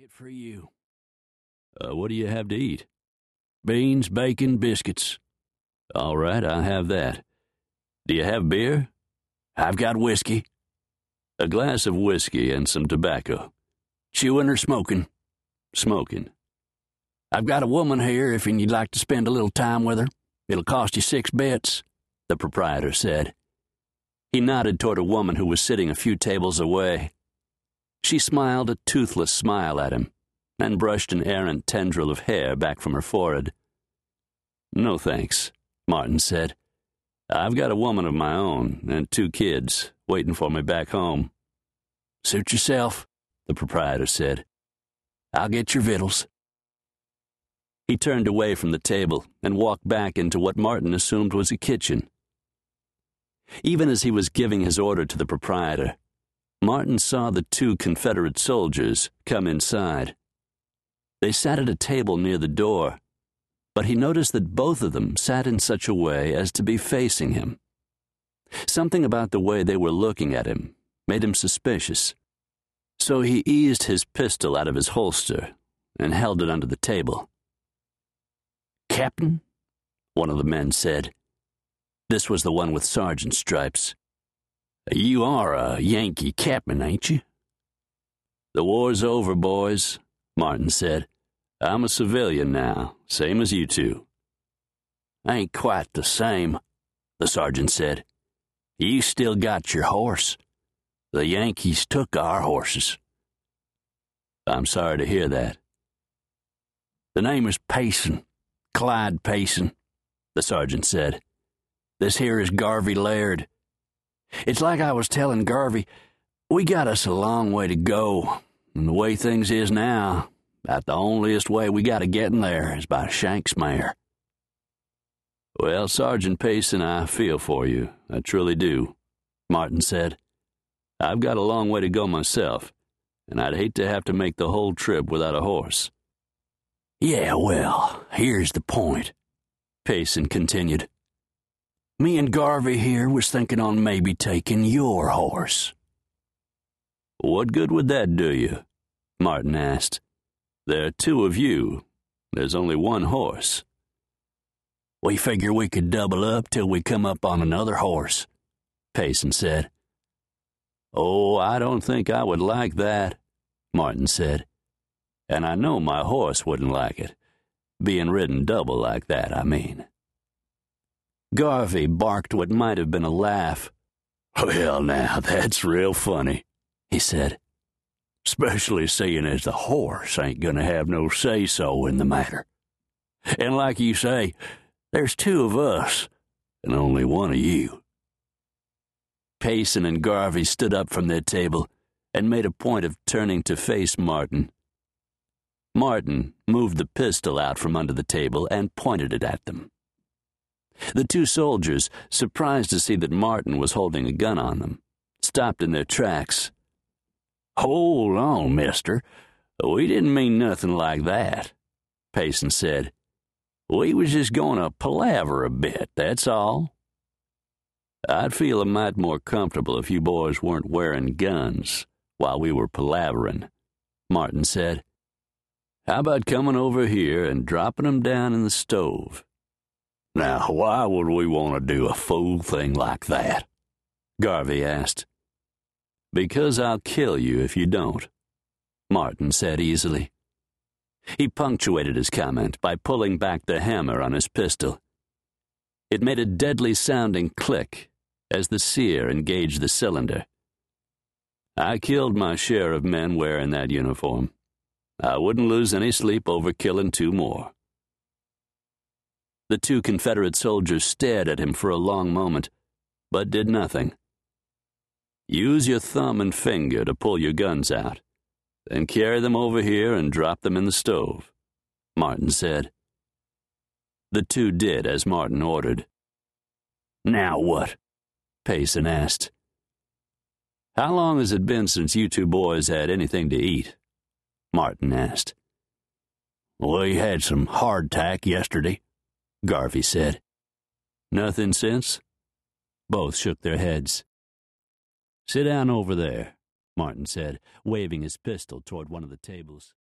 Get for you. Uh, what do you have to eat? Beans, bacon, biscuits. All right, I'll have that. Do you have beer? I've got whiskey. A glass of whiskey and some tobacco. Chewing or smoking? Smoking. I've got a woman here if you'd like to spend a little time with her. It'll cost you six bits, the proprietor said. He nodded toward a woman who was sitting a few tables away. She smiled a toothless smile at him and brushed an errant tendril of hair back from her forehead. No thanks, Martin said. I've got a woman of my own and two kids waiting for me back home. Suit yourself, the proprietor said. I'll get your victuals. He turned away from the table and walked back into what Martin assumed was a kitchen. Even as he was giving his order to the proprietor, Martin saw the two Confederate soldiers come inside. They sat at a table near the door, but he noticed that both of them sat in such a way as to be facing him. Something about the way they were looking at him made him suspicious. So he eased his pistol out of his holster and held it under the table. Captain? One of the men said. This was the one with sergeant stripes. You are a Yankee captain, ain't you? The war's over, boys, Martin said. I'm a civilian now, same as you two. Ain't quite the same, the sergeant said. You still got your horse. The Yankees took our horses. I'm sorry to hear that. The name is Payson, Clyde Payson, the sergeant said. This here is Garvey Laird. It's like I was telling Garvey, we got us a long way to go, and the way things is now, about the onlyest way we got to get in there is by Shank's mare. Well, Sergeant Payson, I feel for you. I truly do, Martin said. I've got a long way to go myself, and I'd hate to have to make the whole trip without a horse. Yeah, well, here's the point, Payson continued. Me and Garvey here was thinking on maybe taking your horse. What good would that do you? Martin asked. There are two of you. There's only one horse. We figure we could double up till we come up on another horse, Payson said. Oh, I don't think I would like that, Martin said. And I know my horse wouldn't like it. Being ridden double like that, I mean. Garvey barked what might have been a laugh. Well, now, that's real funny, he said. Especially seeing as the horse ain't gonna have no say so in the matter. And like you say, there's two of us, and only one of you. Payson and Garvey stood up from their table and made a point of turning to face Martin. Martin moved the pistol out from under the table and pointed it at them. The two soldiers, surprised to see that Martin was holding a gun on them, stopped in their tracks. Hold on, mister. We didn't mean nothing like that, Payson said. We was just going to palaver a bit, that's all. I'd feel a mite more comfortable if you boys weren't wearing guns while we were palavering, Martin said. How about coming over here and dropping 'em down in the stove? Now, why would we want to do a fool thing like that? Garvey asked. Because I'll kill you if you don't, Martin said easily. He punctuated his comment by pulling back the hammer on his pistol. It made a deadly sounding click as the sear engaged the cylinder. I killed my share of men wearing that uniform. I wouldn't lose any sleep over killing two more. The two Confederate soldiers stared at him for a long moment, but did nothing. Use your thumb and finger to pull your guns out. Then carry them over here and drop them in the stove, Martin said. The two did as Martin ordered. Now what? Payson asked. How long has it been since you two boys had anything to eat? Martin asked. We had some hardtack yesterday, Garvey said. Nothing since? Both shook their heads. Sit down over there, Martin said, waving his pistol toward one of the tables.